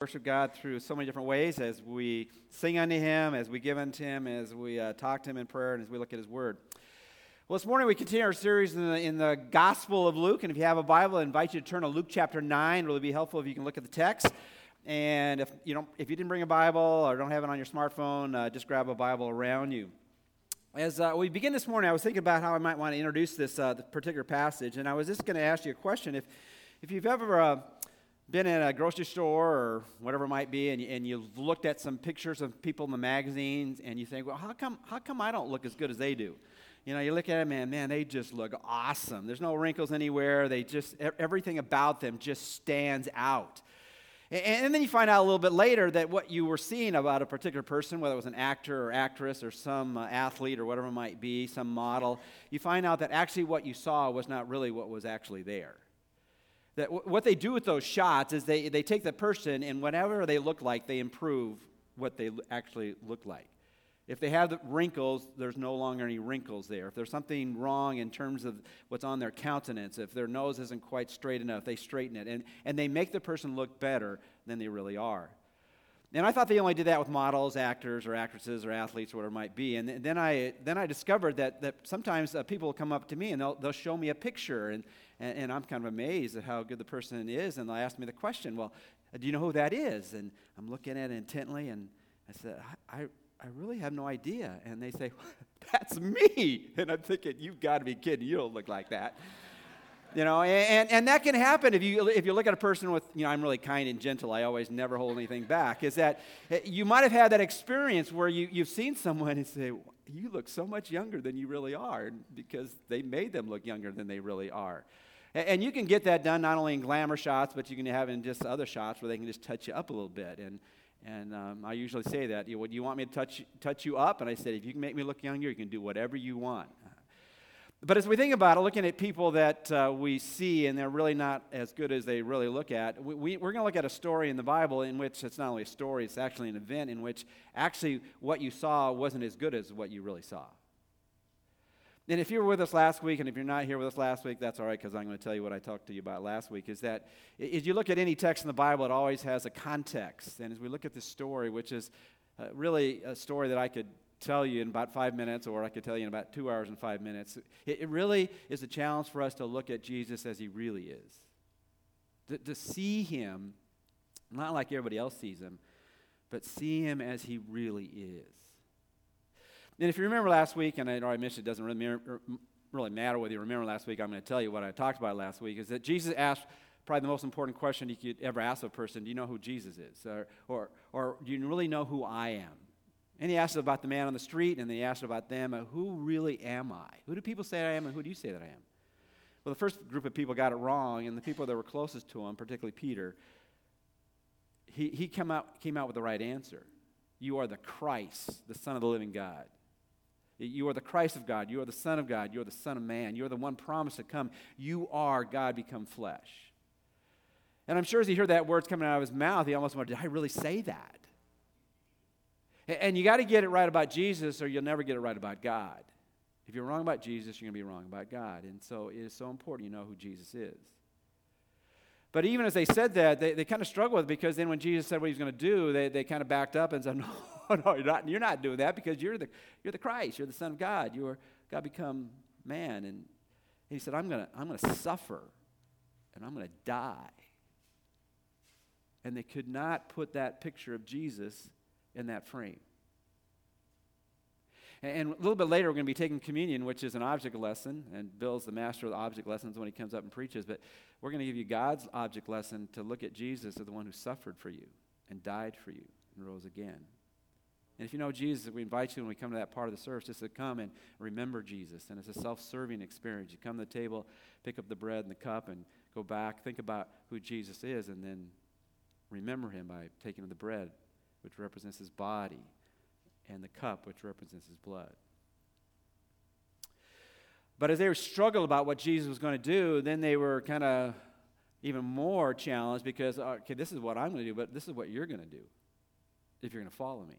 worship God through so many different ways as we sing unto Him, as we give unto Him, as we uh, talk to Him in prayer, and as we look at His Word. Well, this morning we continue our series in the, in the Gospel of Luke, and if you have a Bible, I invite you to turn to Luke chapter 9. It'll be helpful if you can look at the text. And if you, don't, if you didn't bring a Bible or don't have it on your smartphone, uh, just grab a Bible around you. As uh, we begin this morning, I was thinking about how I might want to introduce this, uh, particular passage, and I was just going to ask you a question. If, if you've ever uh, been in a grocery store or whatever it might be, and, you, and you've looked at some pictures of people in the magazines, and you think, well, how come, how come I don't look as good as they do? You know, you look at them, and man, they just look awesome. There's no wrinkles anywhere. They just, everything about them just stands out. And, and then you find out a little bit later that what you were seeing about a particular person, whether it was an actor or actress or some uh, athlete or whatever it might be, some model, you find out that actually what you saw was not really what was actually there that w- what they do with those shots is they, they take the person and whatever they look like, they improve what they actually look like. If they have wrinkles, there's no longer any wrinkles there. If there's something wrong in terms of what's on their countenance, if their nose isn't quite straight enough, they straighten it. And, and they make the person look better than they really are. And I thought they only did that with models, actors, or actresses, or athletes, or whatever it might be. And then I, then I discovered that, that sometimes uh, people will come up to me and they'll, they'll show me a picture. And, and, and, I'm kind of amazed at how good the person is. And they'll ask me the question, well, do you know who that is? And I'm looking at it intently, and I said, I, I really have no idea. And they say, that's me. And I'm thinking, you've got to be kidding. You don't look like that. You know, and, and that can happen if you, if you look at a person with, you know, I'm really kind and gentle. I always never hold anything back. Is that eh, you might have had that experience where you, you've seen someone and say, you look so much younger than you really are because they made them look younger than they really are. And, you can get that done not only in glamour shots, but you can have in just other shots where they can just touch you up a little bit. And, and um, I usually say that, you, well, you want me to touch, touch you up? And I said, if you can make me look younger, you can do whatever you want. But as we think about it, looking at people that uh, we see and they're really not as good as they really look at, we, we, we're going to look at a story in the Bible in which it's not only a story, it's actually an event in which actually what you saw wasn't as good as what you really saw. And if you were with us last week, and if you're not here with us last week, that's all right because I'm going to tell you what I talked to you about last week. Is that as you look at any text in the Bible, it always has a context. And as we look at this story, which is uh, really a story that I could tell you in about five minutes, or I could tell you in about two hours and five minutes. It, it really is a challenge for us to look at Jesus as he really is, to, to see him not like everybody else sees him, but see him as he really is. And if you remember last week, and I already mentioned it doesn't really, er, really matter whether you remember last week, I'm going to tell you what I talked about last week, is that Jesus asked probably the most important question you could ever ask a person do you know who Jesus is? Or, or, or do you really know who I am? And he asked about the man on the street, and then he asked about them, uh, who really am I? Who do people say I am, and who do you say that I am? Well, the first group of people got it wrong, and the people that were closest to him, particularly Peter, he, he came, out, came out with the right answer. You are the Christ, the Son of the living God. You are the Christ of God. You are the Son of God. You are the Son of Man. You are the one promised to come. You are God become flesh. And I'm sure as he heard that words coming out of his mouth, he almost wondered, Did I really say that? And you got to get it right about Jesus, or you'll never get it right about God. If you're wrong about Jesus, you're going to be wrong about God. And so it is so important you know who Jesus is. But even as they said that, they, they kind of struggled with it because then when Jesus said what he was going to do, they, they kind of backed up and said, No, no, you're not, you're not doing that because you're the, you're the Christ. You're the Son of God. You're God become man. And he said, I'm going to I'm going to suffer and I'm going to die. And they could not put that picture of Jesus in that frame. And a little bit later, we're going to be taking communion, which is an object lesson, and Bill's the master of the object lessons when he comes up and preaches. But we're going to give you God's object lesson to look at Jesus as the one who suffered for you and died for you and rose again. And if you know Jesus, we invite you when we come to that part of the service just to come and remember Jesus. And it's a self serving experience. You come to the table, pick up the bread and the cup, and go back, think about who Jesus is, and then remember him by taking the bread which represents his body, and the cup, which represents his blood. But as they were struggled about what Jesus was going to do, then they were kind of even more challenged because, uh, okay, this is what I'm going to do, but this is what you're going to do if you're going to follow me.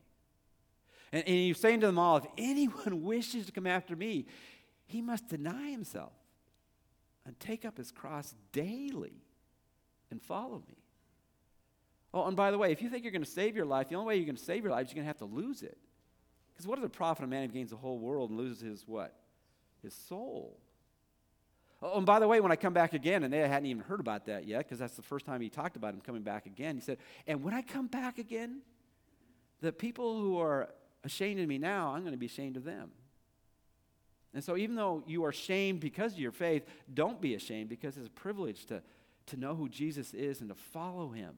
And, and he's saying to them all, if anyone wishes to come after me, he must deny himself and take up his cross daily and follow me. Oh, and by the way, if you think you're going to save your life, the only way you're going to save your life is you're going to have to lose it. Because what is the profit of a man who gains the whole world and loses his what? His soul. Oh, and by the way, when I come back again, and they hadn't even heard about that yet, because that's the first time he talked about him coming back again, he said, And when I come back again, the people who are ashamed of me now, I'm going to be ashamed of them. And so, even though you are shamed because of your faith, don't be ashamed because it's a privilege to, to know who Jesus is and to follow him.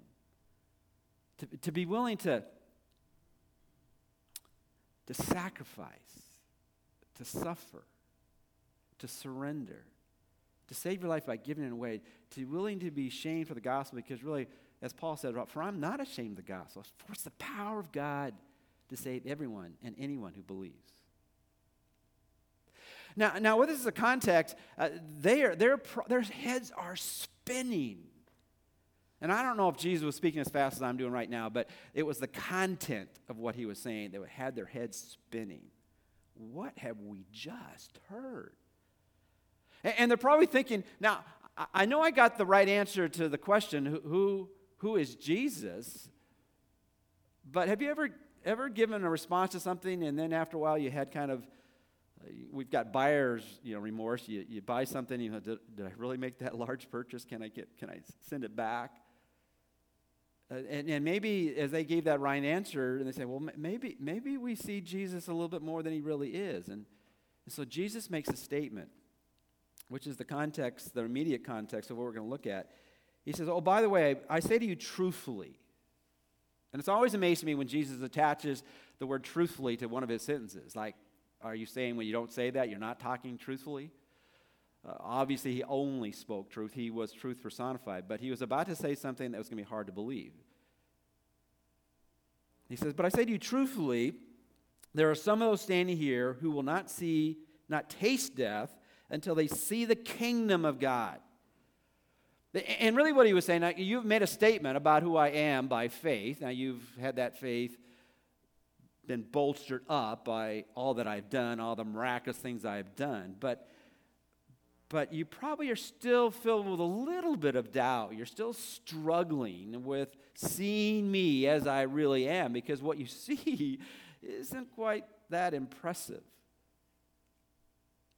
To, to be willing to, to sacrifice, to suffer, to surrender to save your life by giving it away, to be willing to be shamed for the gospel, because really, as Paul said, for I'm not ashamed of the gospel, for it's the power of God to save everyone and anyone who believes. Now, now with this a context, uh, they are, their, their heads are spinning. And I don't know if Jesus was speaking as fast as I'm doing right now, but it was the content of what he was saying that had their heads spinning. What have we just heard? And they're probably thinking, now, I know I got the right answer to the question, who, who is Jesus? But have you ever, ever given a response to something and then after a while you had kind of, uh, we've got buyer's you know, remorse. You, you buy something, you know, did, did I really make that large purchase? Can I, get, can I send it back? Uh, and, and, maybe as they gave that right answer, and they say, well, maybe, maybe we see Jesus a little bit more than he really is. And, and so Jesus makes a statement which is the context, the immediate context of what we're going to look at. He says, Oh, by the way, I say to you truthfully. And it's always amazing me when Jesus attaches the word truthfully to one of his sentences. Like, are you saying when you don't say that, you're not talking truthfully? Uh, obviously, he only spoke truth. He was truth personified. But he was about to say something that was going to be hard to believe. He says, But I say to you truthfully, there are some of those standing here who will not see, not taste death until they see the kingdom of God. And really, what he was saying, you've made a statement about who I am by faith. Now, you've had that faith been bolstered up by all that I've done, all the miraculous things I've done. But, but you probably are still filled with a little bit of doubt. You're still struggling with seeing me as I really am because what you see isn't quite that impressive.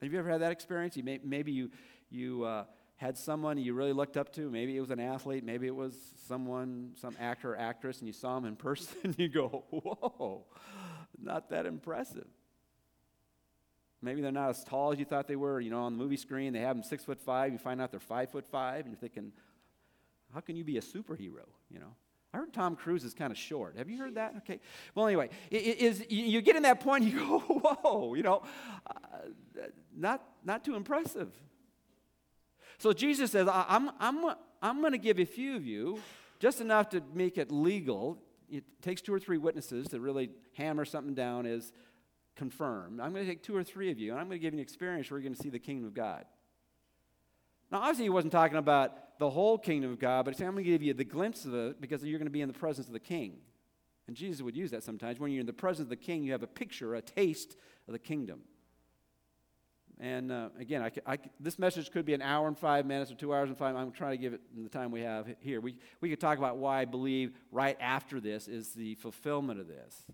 Have you ever had that experience? You may, maybe you, you uh, had someone you really looked up to. Maybe it was an athlete. Maybe it was someone, some actor or actress, and you saw them in person and you go, whoa, not that impressive. Maybe they're not as tall as you thought they were. You know, on the movie screen, they have them six foot five. You find out they're five foot five, and you're thinking, how can you be a superhero? You know, I heard Tom Cruise is kind of short. Have you heard that? Okay. Well, anyway, it, is you get in that point, you go, whoa, you know, uh, not not too impressive. So Jesus says, I'm I'm I'm going to give a few of you just enough to make it legal. It takes two or three witnesses to really hammer something down as confirmed. I'm going to take two or three of you, and I'm going to give you an experience where you're going to see the kingdom of God. Now, obviously, he wasn't talking about the whole kingdom of God, but he's saying, I'm going to give you the glimpse of it because you're going to be in the presence of the king. And Jesus would use that sometimes. When you're in the presence of the king, you have a picture, a taste of the kingdom. And uh, again, I, I, this message could be an hour and five minutes or two hours and five. I'm trying to give it in the time we have here. We, we could talk about why I believe right after this is the fulfillment of this.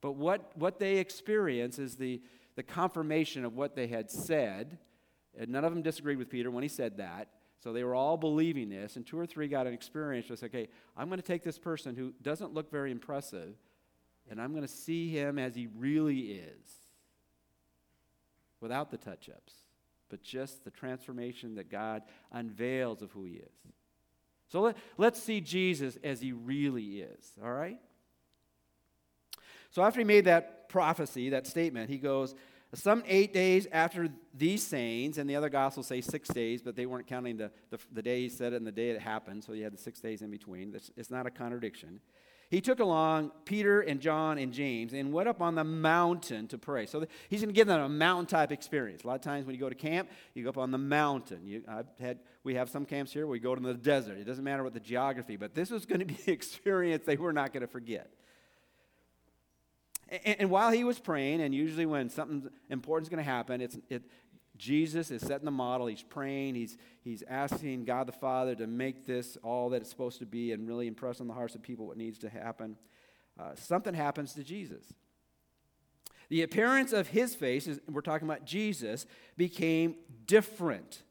But what, what they experience is the, the confirmation of what they had said and none of them disagreed with Peter when he said that. So they were all believing this, and two or three got an experience. Just okay, I'm going to take this person who doesn't look very impressive, and I'm going to see him as he really is, without the touch-ups, but just the transformation that God unveils of who He is. So let, let's see Jesus as He really is. All right. So after he made that prophecy, that statement, he goes. Some eight days after these sayings, and the other gospels say six days, but they weren't counting the, the, the day he said it and the day it happened, so he had the six days in between. It's, it's not a contradiction. He took along Peter and John and James and went up on the mountain to pray. So he's going to give them a mountain type experience. A lot of times when you go to camp, you go up on the mountain. You, I've had, we have some camps here where we go to the desert. It doesn't matter what the geography, but this was going to be an experience they were not going to forget. And, and, while he was praying, and usually when something important is going to happen, it's, it, Jesus is setting the model. He's praying. He's, he's asking God the Father to make this all that it's supposed to be and really impress on the hearts of people what needs to happen. Uh, something happens to Jesus. The appearance of his face, is, we're talking about Jesus, became different,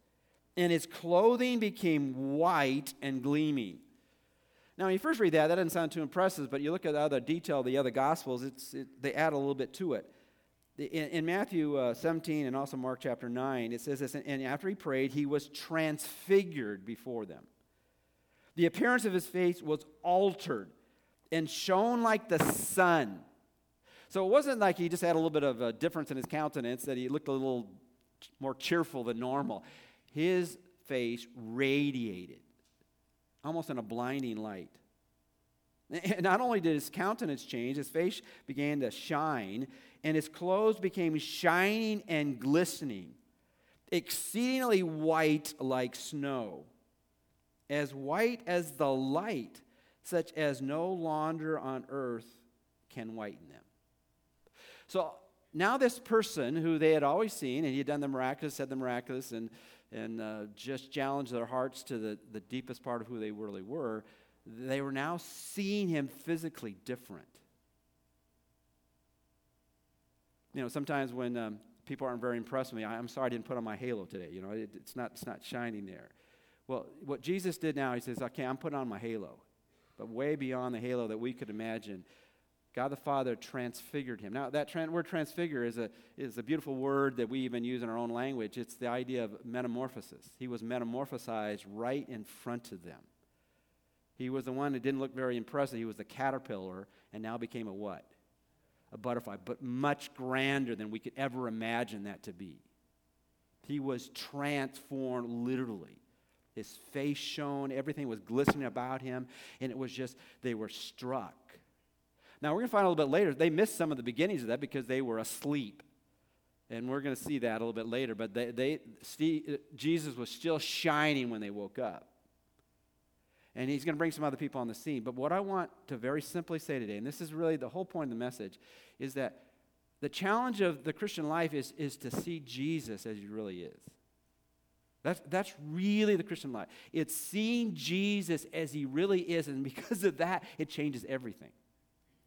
and his clothing became white and gleaming. Now, when you first read that, that doesn't sound too impressive, but you look at the other detail of the other Gospels, it's, it, they add a little bit to it. In, in Matthew uh, 17 and also Mark chapter 9, it says this, and after he prayed, he was transfigured before them. The appearance of his face was altered and shone like the sun. So it wasn't like he just had a little bit of a difference in his countenance, that he looked a little more cheerful than normal. His face radiated almost in a blinding light. And not only did his countenance change, his face began to shine, and his clothes became shining and glistening, exceedingly white like snow, as white as the light, such as no launder on earth can whiten them. So now, this person who they had always seen, and he had done the miraculous, said the miraculous, and and uh, just challenge their hearts to the, the deepest part of who they really were, they were now seeing him physically different. You know, sometimes when um, people aren't very impressed with me, I'm sorry I didn't put on my halo today. You know, it, it's, not, it's not shining there. Well, what Jesus did now, he says, okay, I'm putting on my halo, but way beyond the halo that we could imagine. God the Father transfigured him. Now, that word transfigure is a, is a beautiful word that we even use in our own language. It's the idea of metamorphosis. He was metamorphosized right in front of them. He was the one that didn't look very impressive. He was the caterpillar and now became a what? A butterfly, but much grander than we could ever imagine that to be. He was transformed literally. His face shone, everything was glistening about him, and it was just, they were struck now, we're going to find a little bit later, they missed some of the beginnings of that because they were asleep. And we're going to see that a little bit later. But they, they, Steve, uh, Jesus was still shining when they woke up. And he's going to bring some other people on the scene. But what I want to very simply say today, and this is really the whole point of the message, is that the challenge of the Christian life is, is to see Jesus as he really is. That's, that's really the Christian life. It's seeing Jesus as he really is, and because of that, it changes everything.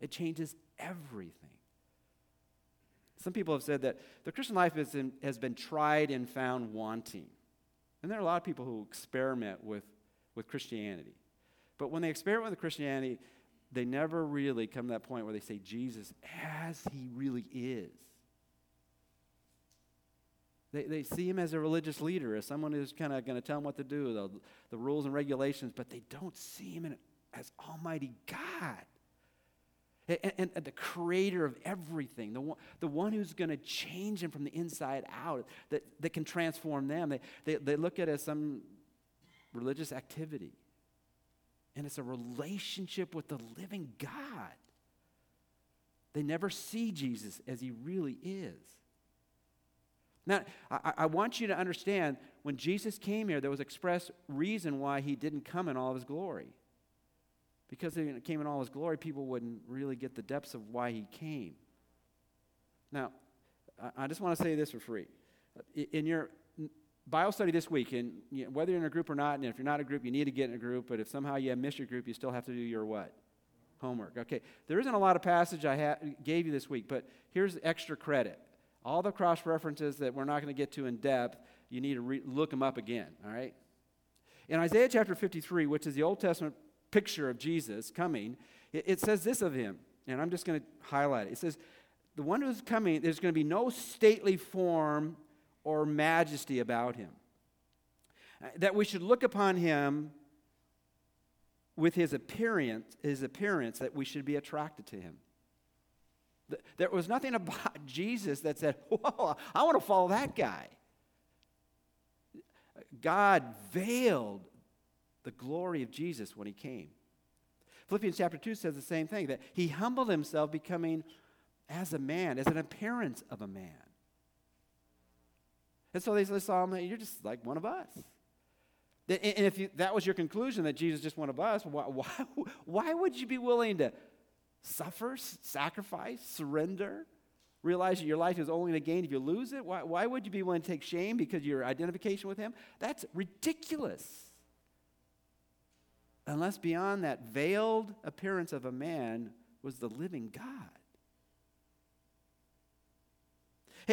It changes everything. Some people have said that the Christian life has been, has been tried and found wanting. And there are a lot of people who experiment with, with Christianity. But when they experiment with Christianity, they never really come to that point where they say Jesus as he really is. They, they see him as a religious leader, as someone who's kind of going to tell them what to do, the, the rules and regulations, but they don't see him in, as Almighty God and, and, the creator of everything, the one, the one who's going to change them from the inside out, that, that can transform them. They, they, they look at it as some religious activity. And it's a relationship with the living God. They never see Jesus as he really is. Now, I, I, want you to understand when Jesus came here, there was express reason why he didn't come in all of his glory. Because he came in all his glory, people wouldn't really get the depths of why he came. Now, I just want to say this for free. In your Bible study this week, and whether you're in a group or not, and if you're not a group, you need to get in a group, but if somehow you missed your group, you still have to do your what? Homework. Okay, there isn't a lot of passage I ha- gave you this week, but here's extra credit. All the cross references that we're not going to get to in depth, you need to re- look them up again, all right? In Isaiah chapter 53, which is the Old Testament picture of Jesus coming, it, it says this of him, and I'm just going to highlight it. It says, The one who's coming, there's going to be no stately form or majesty about him. That we should look upon him with his appearance, his appearance, that we should be attracted to him. There was nothing about Jesus that said, Whoa, I want to follow that guy. God veiled the glory of Jesus when he came. Philippians chapter 2 says the same thing that he humbled himself, becoming as a man, as an appearance of a man. And so they saw him, you're just like one of us. And if you, that was your conclusion that Jesus just one of us, why, why, why would you be willing to suffer, sacrifice, surrender Realize that your life is only a gain if you lose it? Why, why would you be willing to take shame because your identification with Him? That's ridiculous. Unless beyond that veiled appearance of a man was the living God.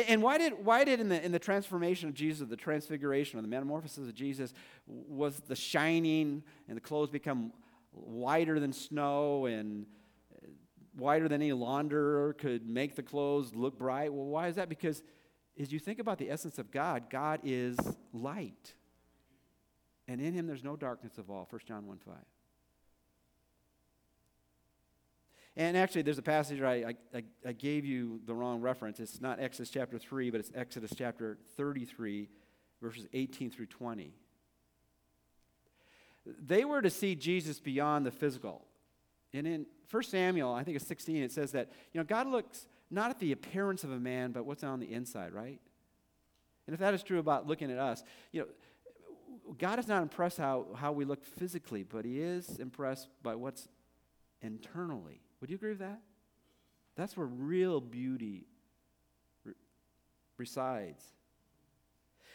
And why did, why did in, the, in the transformation of Jesus, the transfiguration or the metamorphosis of Jesus, was the shining and the clothes become whiter than snow and uh, whiter than any launderer could make the clothes look bright? Well, why is that? Because as you think about the essence of God, God is light. And in him there's no darkness of all, 1 John 1 5. And actually, there's a passage I, I, I, gave you the wrong reference. It's not Exodus chapter 3, but it's Exodus chapter 33, verses 18 through 20. They were to see Jesus beyond the physical. And in 1 Samuel, I think it's 16, it says that, you know, God looks not at the appearance of a man, but what's on the inside, right? And if that is true about looking at us, you know, God is not impressed how, how we look physically, but He is impressed by what's internally. Would you agree with that? That's where real beauty re- resides.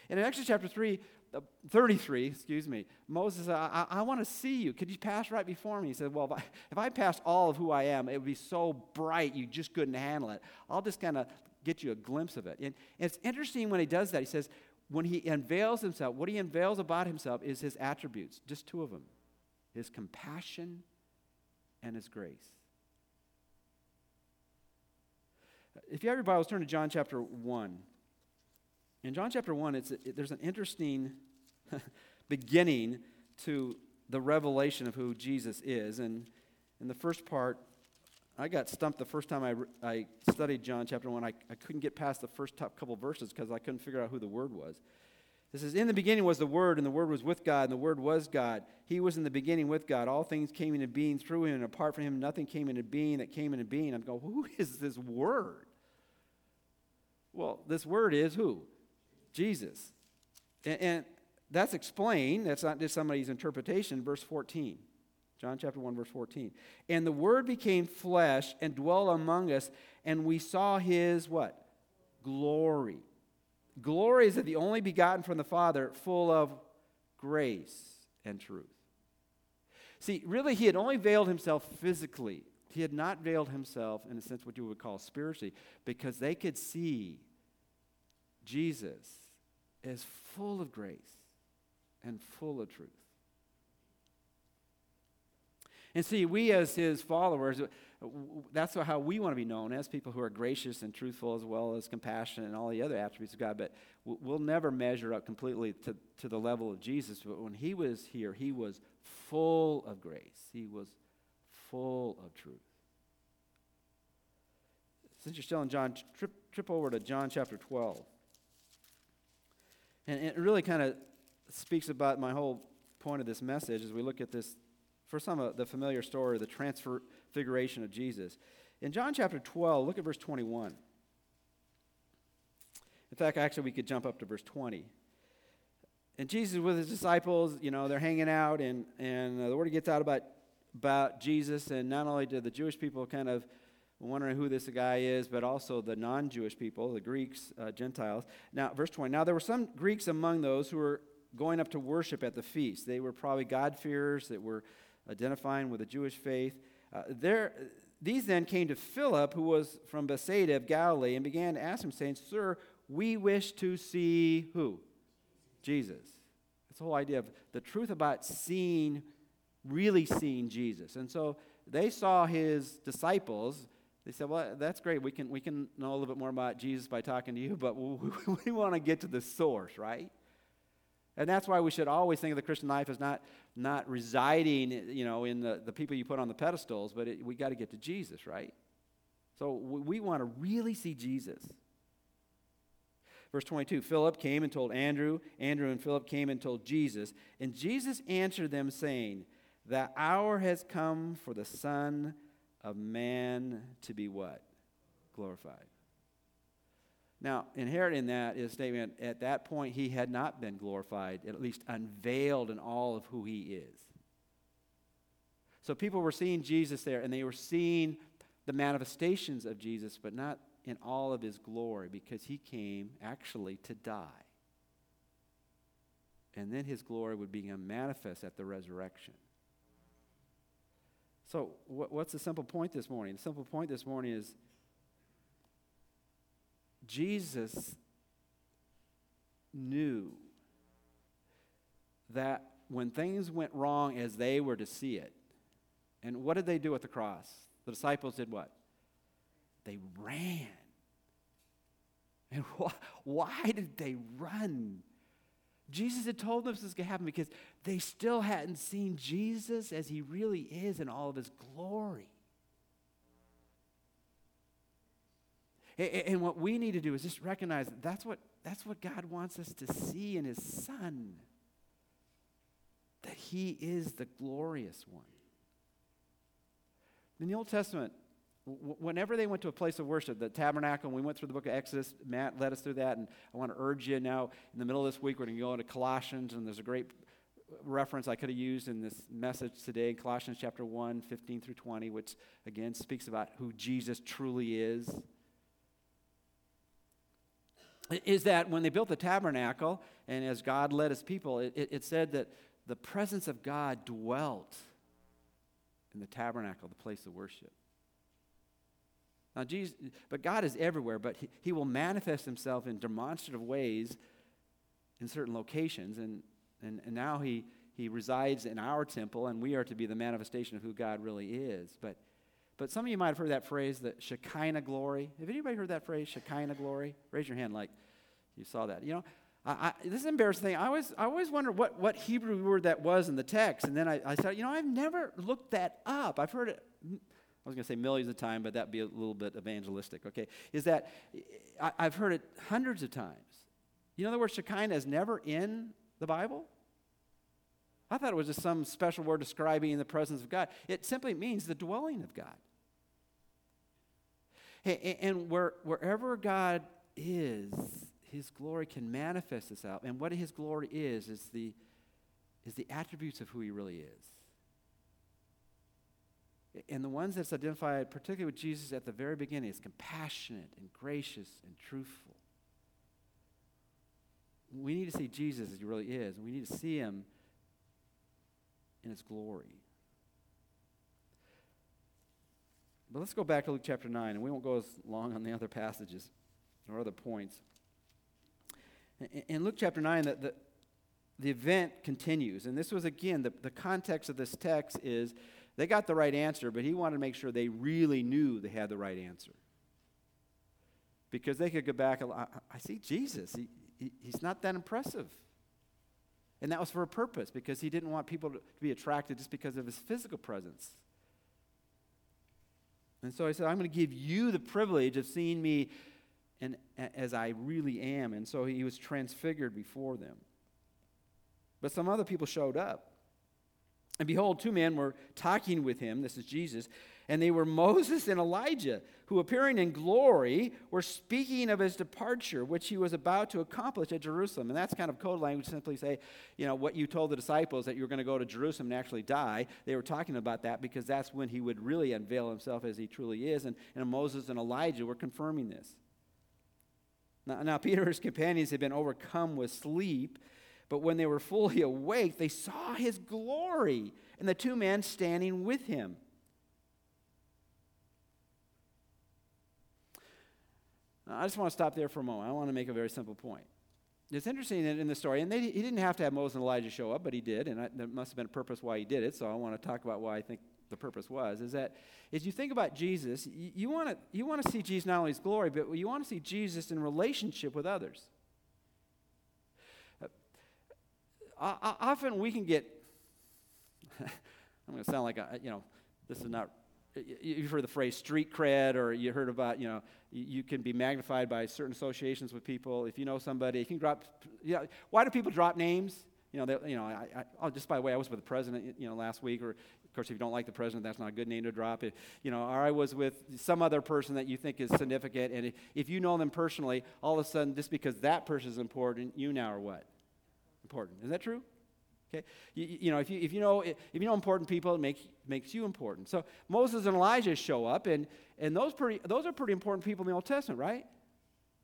And in Exodus chapter 3, uh, 33, excuse me, Moses I, I want to see you. Could you pass right before me? He said, Well, if I, if I passed all of who I am, it would be so bright you just couldn't handle it. I'll just kind of get you a glimpse of it. And, and it's interesting when he does that. He says, when he unveils himself, what he unveils about himself is his attributes, just two of them his compassion and his grace. If you have your Bibles, turn to John chapter 1. In John chapter 1, it's, it, there's an interesting beginning to the revelation of who Jesus is. And in the first part, I got stumped the first time I, I studied John chapter 1. I, I couldn't get past the first top couple verses because I couldn't figure out who the Word was. This is In the beginning was the Word, and the Word was with God, and the Word was God. He was in the beginning with God. All things came into being through Him, and apart from Him, nothing came into being that came into being. I'm going, who is this Word? Well, this Word is who? Jesus. And, and that's explained. That's not just somebody's interpretation. Verse 14. John chapter 1, verse 14. And the Word became flesh and dwelt among us, and we saw His what? Glory. Glory is of the only begotten from the Father, full of grace and truth. See, really, he had only veiled himself physically. He had not veiled himself, in a sense, what you would call spiritually, because they could see Jesus as full of grace and full of truth. And see, we as his followers, that's how we want to be known as people who are gracious and truthful as well as compassionate and all the other attributes of God. But we'll never measure up completely to, to the level of Jesus. But when he was here, he was full of grace, he was full of truth. Since you're still in John, trip, trip over to John chapter 12. And it really kind of speaks about my whole point of this message as we look at this, for some of the familiar story, the transfiguration of Jesus. In John chapter 12, look at verse 21. In fact, actually, we could jump up to verse 20. And Jesus with his disciples, you know, they're hanging out, and, and uh, the word gets out about, about Jesus, and not only did the Jewish people kind of wondering who this guy is, but also the non Jewish people, the Greeks, uh, Gentiles. Now, verse 20. Now, there were some Greeks among those who were going up to worship at the feast. They were probably God-fearers that were identifying with the Jewish faith. Uh, there, these then came to Philip, who was from Bethsaida of Galilee, and began to ask him, saying, Sir, we wish to see who? Jesus. It's the whole idea of the truth about seeing, really seeing Jesus. And so they saw his disciples they said, Well, that's great. We can, we can know a little bit more about Jesus by talking to you, but we, we want to get to the source, right? And that's why we should always think of the Christian life as not, not residing you know, in the, the people you put on the pedestals, but we got to get to Jesus, right? So we, we want to really see Jesus. Verse 22 Philip came and told Andrew. Andrew and Philip came and told Jesus. And Jesus answered them, saying, The hour has come for the Son of man to be what? Glorified. Now, inherent in that is a statement at that point he had not been glorified, at least unveiled in all of who he is. So people were seeing Jesus there and they were seeing the manifestations of Jesus, but not in all of his glory because he came actually to die. And then his glory would become manifest at the resurrection. So, what's the simple point this morning? The simple point this morning is Jesus knew that when things went wrong as they were to see it, and what did they do at the cross? The disciples did what? They ran. And wh- why did they run? Jesus had told them this was going to happen because they still hadn't seen Jesus as he really is in all of his glory. And what we need to do is just recognize that that's what, that's what God wants us to see in his Son. That he is the glorious one. In the Old Testament, whenever they went to a place of worship, the tabernacle, and we went through the book of Exodus, Matt led us through that, and I want to urge you now, in the middle of this week, we're going to go into Colossians, and there's a great reference I could have used in this message today, in Colossians chapter 1, 15 through 20, which again speaks about who Jesus truly is. Is that when they built the tabernacle, and as God led his people, it, it, it said that the presence of God dwelt in the tabernacle, the place of worship. Now, Jesus, but God is everywhere, but he, he will manifest himself in demonstrative ways in certain locations. And, and, and now he, he resides in our temple, and we are to be the manifestation of who God really is. But, but some of you might have heard that phrase, the Shekinah glory. Have anybody heard that phrase, Shekinah glory? Raise your hand like you saw that. You know, I, I, this is embarrassing thing. I always, I always wondered what, what Hebrew word that was in the text. And then I, I said, you know, I've never looked that up. I've heard it I was going to say millions of times, but that'd be a little bit evangelistic, okay? Is that I, have heard it hundreds of times. You know the word Shekinah is never in the Bible? I thought it was just some special word describing the presence of God. It simply means the dwelling of God. And where, wherever God is, his glory can manifest itself. And what his glory is, is the, is the attributes of who he really is. And the ones that's identified, particularly with Jesus at the very beginning, is compassionate and gracious and truthful. We need to see Jesus as he really is, and we need to see him in his glory. But let's go back to Luke chapter 9, and we won't go as long on the other passages or other points. In Luke chapter 9, the, the, the event continues. And this was, again, the, the context of this text is they got the right answer, but he wanted to make sure they really knew they had the right answer. Because they could go back I, I see Jesus. He, he, he's not that impressive. And that was for a purpose, because he didn't want people to, to be attracted just because of his physical presence. And so I said, I'm going to give you the privilege of seeing me and, as I really am. And so he was transfigured before them. But some other people showed up. And behold, two men were talking with him. This is Jesus. And they were Moses and Elijah, who appearing in glory were speaking of his departure, which he was about to accomplish at Jerusalem. And that's kind of code language to simply say, you know, what you told the disciples that you were going to go to Jerusalem and actually die. They were talking about that because that's when he would really unveil himself as he truly is. And, and Moses and Elijah were confirming this. Now, now Peter and his companions had been overcome with sleep. But when they were fully awake, they saw his glory and the two men standing with him. I just want to stop there for a moment. I want to make a very simple point. It's interesting that in the story, and they, he didn't have to have Moses and Elijah show up, but he did, and I, there must have been a purpose why he did it. So I want to talk about why I think the purpose was. Is that as you think about Jesus, you, you want to you want to see Jesus not only his glory, but you want to see Jesus in relationship with others. Uh, often we can get, I'm going to sound like, a, you know, this is not, you've heard the phrase street cred, or you heard about, you know, you can be magnified by certain associations with people. If you know somebody, you can drop, you know, why do people drop names? You know, they, you know, I, I, oh, just by the way, I was with the president, you know, last week, or of course, if you don't like the president, that's not a good name to drop. If, you know, or I was with some other person that you think is significant, and if you know them personally, all of a sudden, just because that person is important, you now are what? important. Is that true? Okay, you, you, know if you, if you know if you know important people, it makes makes you important. So Moses and Elijah show up, and and those pretty those are pretty important people in the Old Testament, right?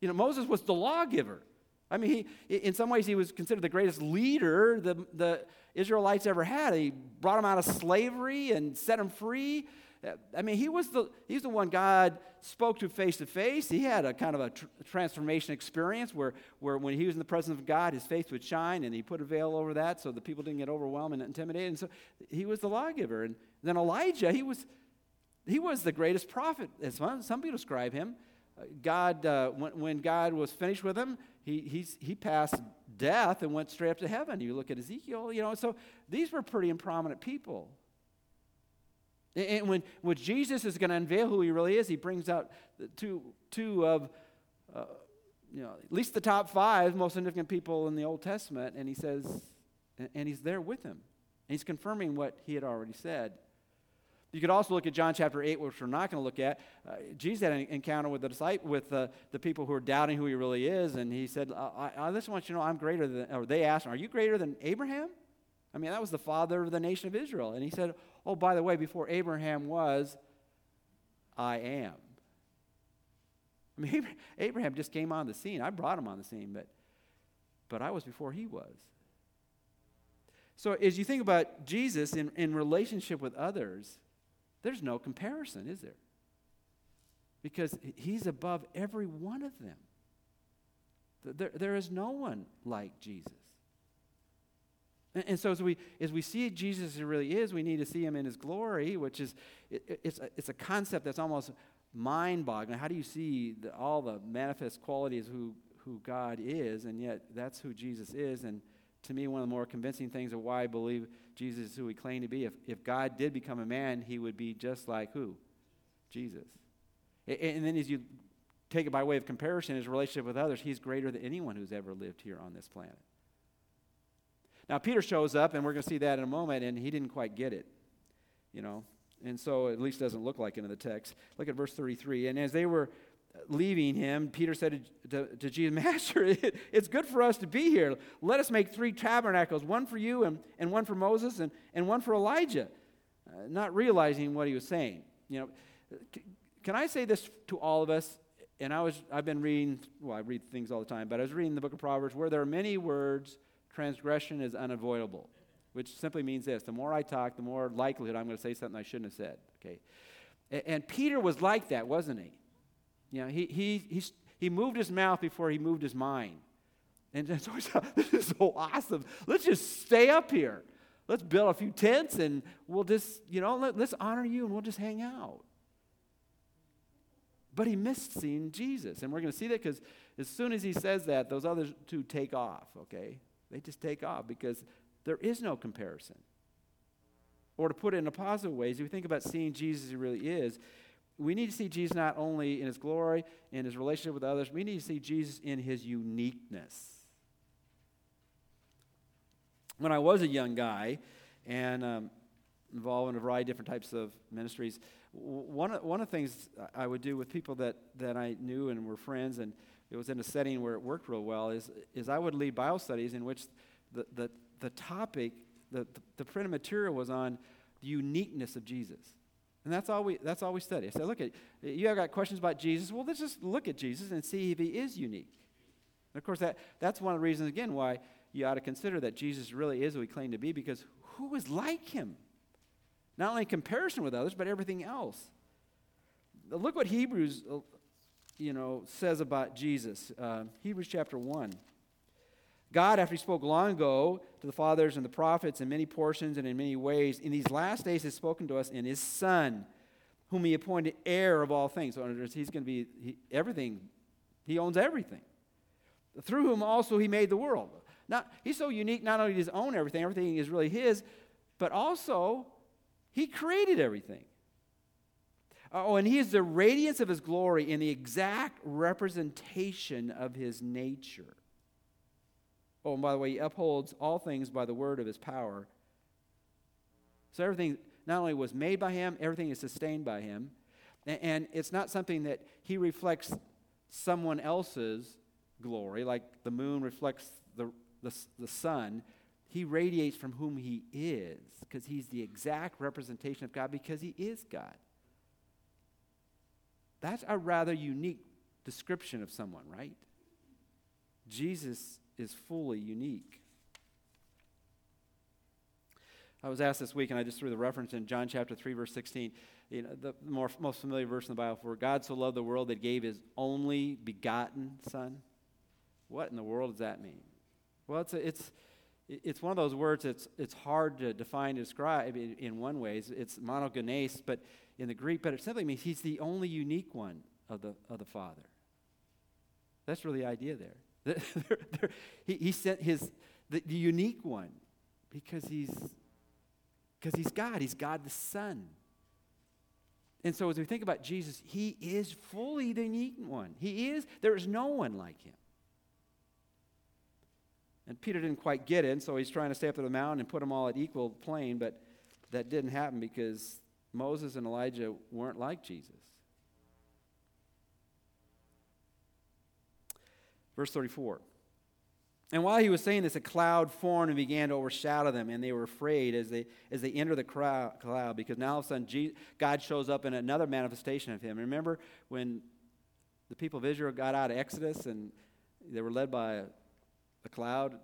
You know, Moses was the lawgiver. I mean, he, in some ways, he was considered the greatest leader the, the Israelites ever had. He brought them out of slavery and set them free. I mean, he was the, he's the one God spoke to face to face. He had a kind of a tr- transformation experience where, where when he was in the presence of God, his face would shine and he put a veil over that so the people didn't get overwhelmed and intimidated. And so he was the lawgiver. And then Elijah, he was, he was the greatest prophet, as some people describe him. God, uh, when, when God was finished with him, he, he passed death and went straight up to heaven. You look at Ezekiel, you know, so these were pretty prominent people. And when, when Jesus is going to unveil who he really is, he brings out two, two of, uh, you know, at least the top five most significant people in the Old Testament, and he says, and he's there with him. And he's confirming what he had already said. You could also look at John chapter 8, which we're not going to look at. Uh, Jesus had an encounter with the disciple, with uh, the people who are doubting who he really is, and he said, I, I just want you to know I'm greater than, or they asked him, Are you greater than Abraham? I mean, that was the father of the nation of Israel. And he said, Oh, by the way, before Abraham was, I am. I mean, Abraham just came on the scene. I brought him on the scene, but, but I was before he was. So as you think about Jesus in, in relationship with others, there's no comparison, is there? Because he's above every one of them. There, there is no one like Jesus. And, so as we, as we see Jesus as he really is, we need to see him in his glory, which is, it, it's, a, it's a concept that's almost mind-boggling. How do you see the, all the manifest qualities who, who God is, and yet that's who Jesus is? And to me, one of the more convincing things of why I believe Jesus is who he claimed to be. If, if God did become a man, he would be just like who? Jesus. And then as you take it by way of comparison, his relationship with others, he's greater than anyone who's ever lived here on this planet. Now, Peter shows up, and we're going to see that in a moment, and he didn't quite get it, you know. And so, at least doesn't look like in the text. Look at verse 33. And as they were leaving him, Peter said to, to, to Jesus, Master, it, it's good for us to be here. Let us make three tabernacles one for you, and, and one for Moses, and, and one for Elijah. Uh, not realizing what he was saying. You know, c- can I say this to all of us? And I was, I've been reading, well, I read things all the time, but I was reading the book of Proverbs where there are many words transgression is unavoidable, which simply means this the more I talk, the more likelihood I'm going to say something I shouldn't have said. Okay? And, and Peter was like that, wasn't he? You know, he, he, he, he moved his mouth before he moved his mind. And so this is so awesome. Let's just stay up here. Let's build a few tents and we'll just, you know, let, let's honor you and we'll just hang out. But he missed seeing Jesus. And we're going to see that because as soon as he says that, those other two take off, okay? They just take off because there is no comparison. Or to put it in a positive way, as we think about seeing Jesus as he really is, we need to see Jesus not only in his glory, in his relationship with others, we need to see Jesus in his uniqueness. When I was a young guy and um, involved in a variety of different types of ministries, one of, one of the things I would do with people that, that I knew and were friends and it was in a setting where it worked real well, is, is I would lead Bible studies in which the, the, the topic, the, the, the printed material was on the uniqueness of Jesus. And that's all we, that's all we study. I said, look, at, you have got questions about Jesus. Well, let's just look at Jesus and see if he is unique. And of course, that, that's one of the reasons, again, why you ought to consider that Jesus really is who he claimed to be, because who is like him? Not only in comparison with others, but everything else. Look what Hebrews you know, says about Jesus. Uh, Hebrews chapter 1. God, after he spoke long ago to the fathers and the prophets in many portions and in many ways, in these last days has spoken to us in his Son, whom he appointed heir of all things. So he's going to be he, everything. He owns everything. Through whom also he made the world. He's so unique, not only does he own everything, everything is really his, but also he created everything. Oh, and he is the radiance of his glory in the exact representation of his nature. Oh, and by the way, he upholds all things by the word of his power. So everything not only was made by him, everything is sustained by him. And it's not something that he reflects someone else's glory, like the moon reflects the, the, the sun. He radiates from whom he is because he's the exact representation of God because he is God. That's a rather unique description of someone, right? Jesus is fully unique. I was asked this week, and I just threw the reference in John chapter 3, verse 16. You know, the more, most familiar verse in the Bible, for God so loved the world that gave his only begotten Son. What in the world does that mean? Well, it's, a, it's, it's one of those words that's it's hard to define and describe in, one way. It's, it's monogenes, but in the Greek, but it simply means he's the only unique one of the, of the Father. That's really the idea there. he, he sent his, the, the unique one because he's, because he's God. He's God the Son. And so as we think about Jesus, he is fully the unique one. He is, there is no one like him. And Peter didn't quite get it, so he's trying to stay up to the mountain and put them all at equal plane, but that didn't happen because Moses and Elijah weren't like Jesus. Verse 34. And while he was saying this, a cloud formed and began to overshadow them, and they were afraid as they, as they entered the crowd, cloud, because now all of a sudden God shows up in another manifestation of him. Remember when the people of Israel got out of Exodus and they were led by a, a cloud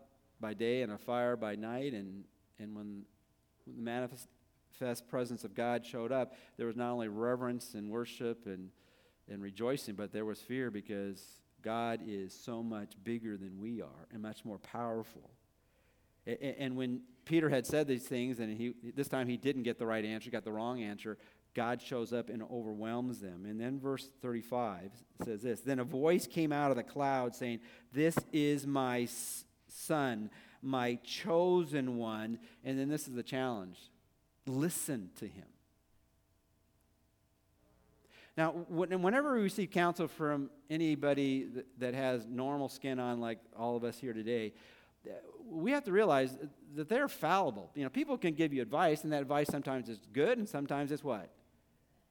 by day and a fire by night, and, and when the manifest presence of God showed up, there was not only reverence and worship and, and rejoicing, but there was fear because God is so much bigger than we are and much more powerful. And when Peter had said these things, and he, this time he didn't get the right answer, got the wrong answer, God shows up and overwhelms them. And then verse 35 says this Then a voice came out of the cloud saying, This is my son, my chosen one. And then this is the challenge listen to him. Now, whenever we receive counsel from anybody that has normal skin on, like all of us here today, we have to realize that they're fallible. You know, people can give you advice, and that advice sometimes is good, and sometimes it's what?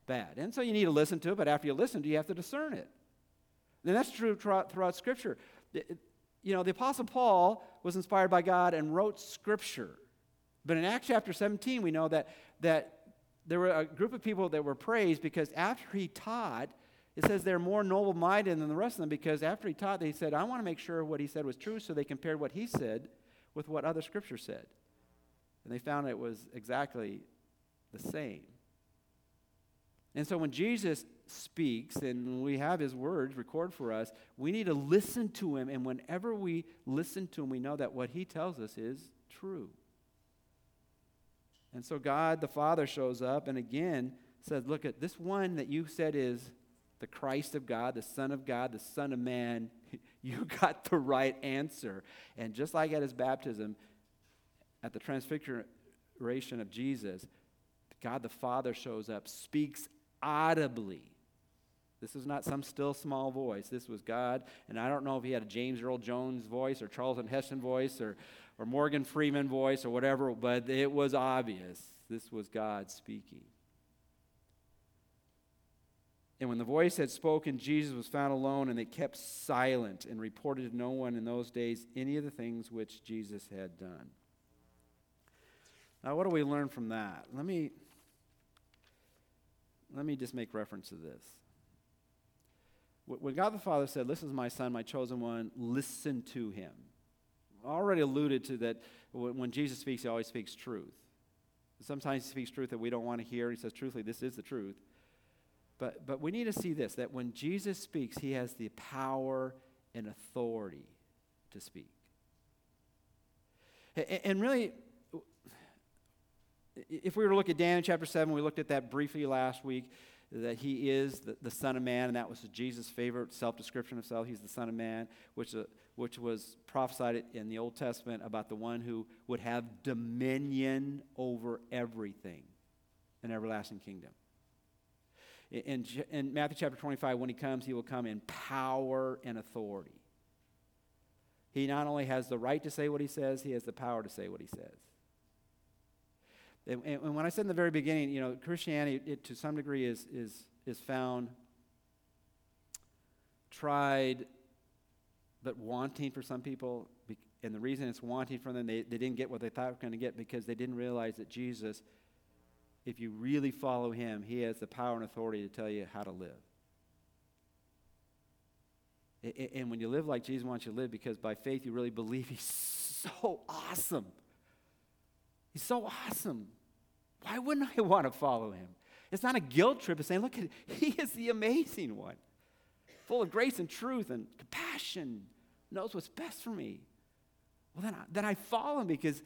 Bad. And so you need to listen to it, but after you listen to it, you have to discern it. And that's true throughout, Scripture. You know, the Apostle Paul was inspired by God and wrote Scripture. But in Acts chapter 17, we know that, that there were a group of people that were praised because after he taught, it says they're more noble minded than the rest of them because after he taught, they said, I want to make sure what he said was true, so they compared what he said with what other scripture said. And they found it was exactly the same. And so when Jesus speaks and we have his words recorded for us, we need to listen to him. And whenever we listen to him, we know that what he tells us is true. And so God the Father shows up and again says, Look at this one that you said is the Christ of God, the Son of God, the Son of Man. You got the right answer. And just like at his baptism, at the transfiguration of Jesus, God the Father shows up, speaks audibly. This is not some still small voice. This was God. And I don't know if he had a James Earl Jones voice or Charlton Heston voice or or Morgan Freeman voice or whatever, but it was obvious. This was God speaking. And when the voice had spoken, Jesus was found alone, and they kept silent and reported to no one in those days any of the things which Jesus had done. Now, what do we learn from that? Let me, let me just make reference to this. When God the Father said, This is my son, my chosen one, listen to him already alluded to that when Jesus speaks, he always speaks truth. Sometimes he speaks truth that we don't want to hear. He says, truthfully, this is the truth. But, but we need to see this that when Jesus speaks, he has the power and authority to speak. And really, if we were to look at Daniel chapter 7, we looked at that briefly last week that he is the, the Son of Man, and that was Jesus' favorite self description of self. He's the Son of Man, which, uh, which was prophesied in the Old Testament about the one who would have dominion over everything, an everlasting kingdom. In, in Matthew chapter 25, when he comes, he will come in power and authority. He not only has the right to say what he says, he has the power to say what he says. And, and when I said in the very beginning, you know, Christianity, it, to some degree, is, is, is found tried but wanting for some people And the reason it's wanting for them, they, they didn't get what they thought they were going to get because they didn't realize that Jesus, if you really follow him, he has the power and authority to tell you how to live. And when you live like Jesus wants you to live, because by faith you really believe he's so awesome. He's so awesome. Why wouldn't I want to follow him? It's not a guilt trip. It's saying, look, he is the amazing one, full of grace and truth and compassion, knows what's best for me. Well, then I, then I follow him because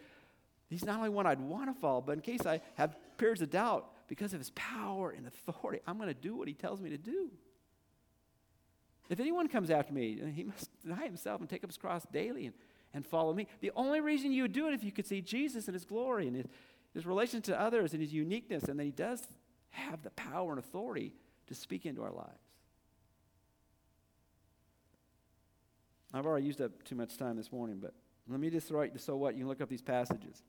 he's not only one I'd want to follow, but in case I have periods of doubt, because of his power and authority, I'm going to do what he tells me to do. If anyone comes after me, he must deny himself and take up his cross daily and, and follow me. The only reason you would do it if you could see Jesus and his glory and his, his relation to others and his uniqueness, and that he does have the power and authority to speak into our lives. I've already used up too much time this morning, but let me just write so what? You can look up these passages.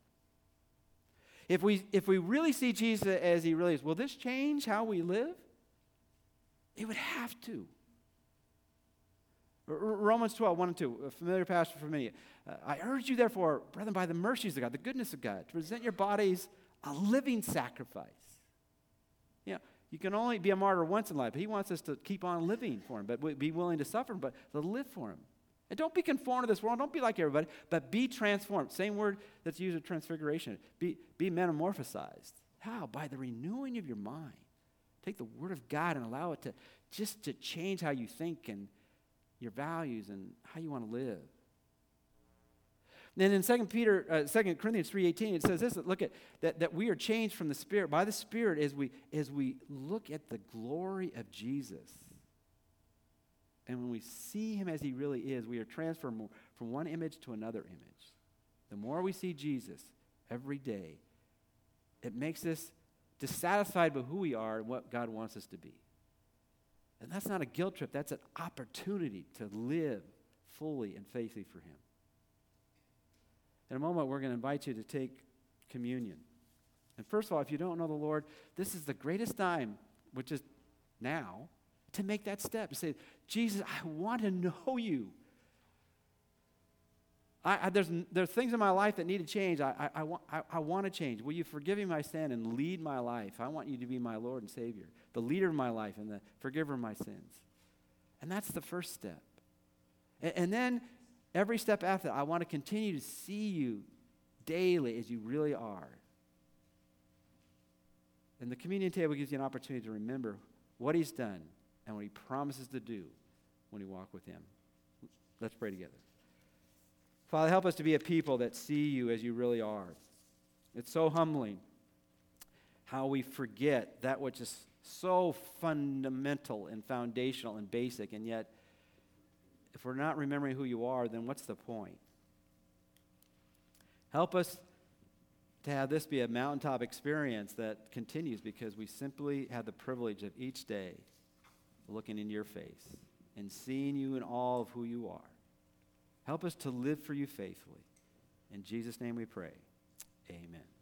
If we, if we really see Jesus as he really is, will this change how we live? It would have to. Romans 12, 1 and 2, a familiar passage for many. Uh, I urge you, therefore, brethren, by the mercies of God, the goodness of God, to present your bodies a living sacrifice. You know, you can only be a martyr once in life. but He wants us to keep on living for him, but be willing to suffer, but to live for him. And don't be conformed to this world. Don't be like everybody, but be transformed. Same word that's used in transfiguration. Be, be metamorphosized. How? By the renewing of your mind. Take the word of God and allow it to just to change how you think and your values and how you want to live. Then in 2 Peter, uh, 2 Corinthians 3.18, it says this, look at, that, that we are changed from the Spirit, by the Spirit as we, as we look at the glory of Jesus. And when we see him as he really is, we are transferred from one image to another image. The more we see Jesus every day, it makes us dissatisfied with who we are and what God wants us to be. And that's not a guilt trip, that's an opportunity to live fully and faithfully for Him. In a moment, we're going to invite you to take communion. And first of all, if you don't know the Lord, this is the greatest time, which is now, to make that step. To say, Jesus, I want to know you. I, I, there's, there's things in my life that need to change. I, I, I, want, I, I want to change. Will you forgive me my sin and lead my life? I want you to be my Lord and Savior, the leader of my life and the forgiver of my sins. And that's the first step. And, and then every step after that, I want to continue to see you daily as you really are. And the communion table gives you an opportunity to remember what He's done and what He promises to do when you walk with Him. Let's pray together. Father, help us to be a people that see you as you really are. It's so humbling how we forget that which is so fundamental and foundational and basic, and yet, if we're not remembering who you are, then what's the point? Help us to have this be a mountaintop experience that continues because we simply have the privilege of each day looking in your face and seeing you in all of who you are. Help us to live for you faithfully. In Jesus' name we pray. Amen.